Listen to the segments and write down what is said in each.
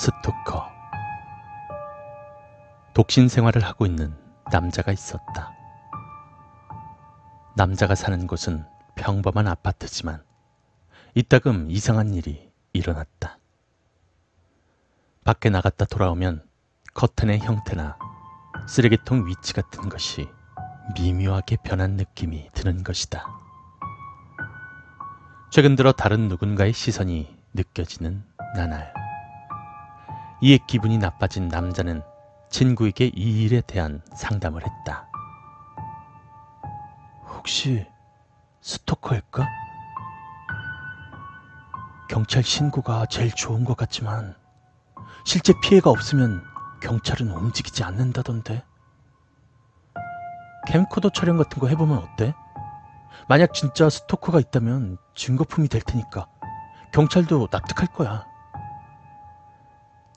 스토커. 독신 생활을 하고 있는 남자가 있었다. 남자가 사는 곳은 평범한 아파트지만 이따금 이상한 일이 일어났다. 밖에 나갔다 돌아오면 커튼의 형태나 쓰레기통 위치 같은 것이 미묘하게 변한 느낌이 드는 것이다. 최근 들어 다른 누군가의 시선이 느껴지는 나날. 이에 기분이 나빠진 남자는 친구에게 이 일에 대한 상담을 했다. 혹시 스토커일까? 경찰 신고가 제일 좋은 것 같지만 실제 피해가 없으면 경찰은 움직이지 않는다던데. 캠코더 촬영 같은 거 해보면 어때? 만약 진짜 스토커가 있다면 증거품이 될 테니까 경찰도 납득할 거야.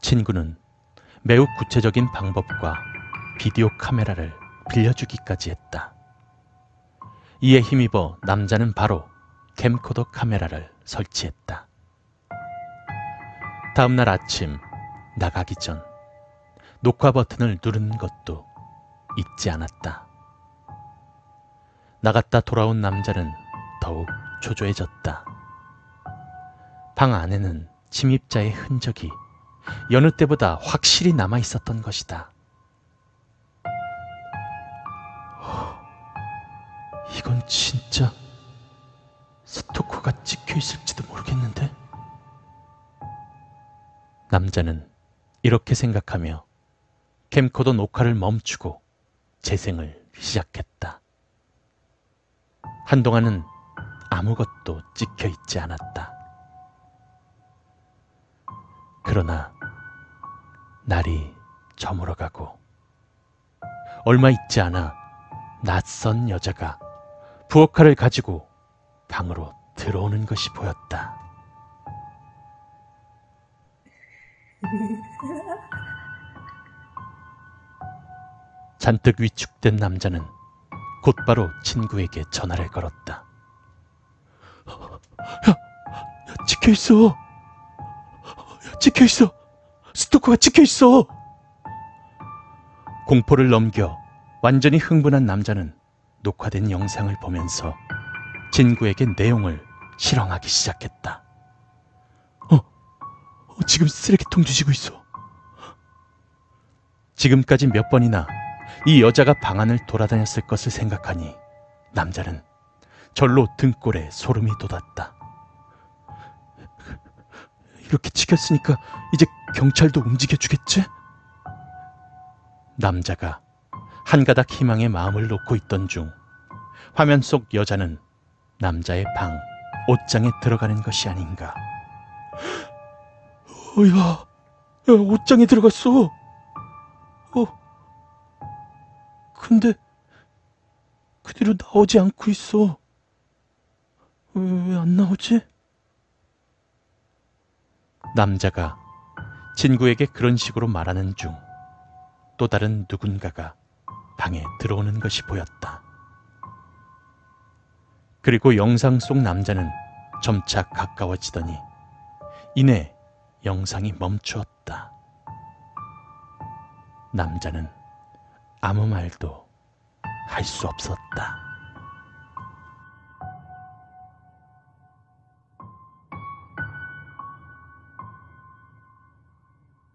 친구는 매우 구체적인 방법과 비디오 카메라를 빌려주기까지 했다. 이에 힘입어 남자는 바로 캠코더 카메라를 설치했다. 다음날 아침 나가기 전 녹화 버튼을 누르는 것도 잊지 않았다. 나갔다 돌아온 남자는 더욱 초조해졌다. 방 안에는 침입자의 흔적이 여느 때보다 확실히 남아 있었던 것이다. 이건 진짜 스토커가 찍혀 있을지도 모르겠는데? 남자는 이렇게 생각하며 캠코더 녹화를 멈추고 재생을 시작했다. 한동안은 아무것도 찍혀 있지 않았다. 그러나 날이 저물어가고 얼마 있지 않아 낯선 여자가 부엌칼을 가지고 방으로 들어오는 것이 보였다. 잔뜩 위축된 남자는 곧바로 친구에게 전화를 걸었다. 야, 야 찍혀 있어. 야, 찍혀 있어. 스토커가 찍혀 있어. 공포를 넘겨 완전히 흥분한 남자는 녹화된 영상을 보면서 친구에게 내용을 실황하기 시작했다. 어, 어, 지금 쓰레기통 뒤지고 있어. 지금까지 몇 번이나 이 여자가 방 안을 돌아다녔을 것을 생각하니 남자는 절로 등골에 소름이 돋았다. 이렇게 찍혔으니까 이제 경찰도 움직여주겠지? 남자가 한 가닥 희망의 마음을 놓고 있던 중 화면 속 여자는 남자의 방 옷장에 들어가는 것이 아닌가. 어, 야, 야, 옷장에 들어갔어. 어. 근데 그 뒤로 나오지 않고 있어. 왜 안 나오지? 남자가 친구에게 그런 식으로 말하는 중 또 다른 누군가가 방에 들어오는 것이 보였다. 그리고 영상 속 남자는 점차 가까워지더니 이내 영상이 멈추었다. 남자는 아무 말도 할 수 없었다.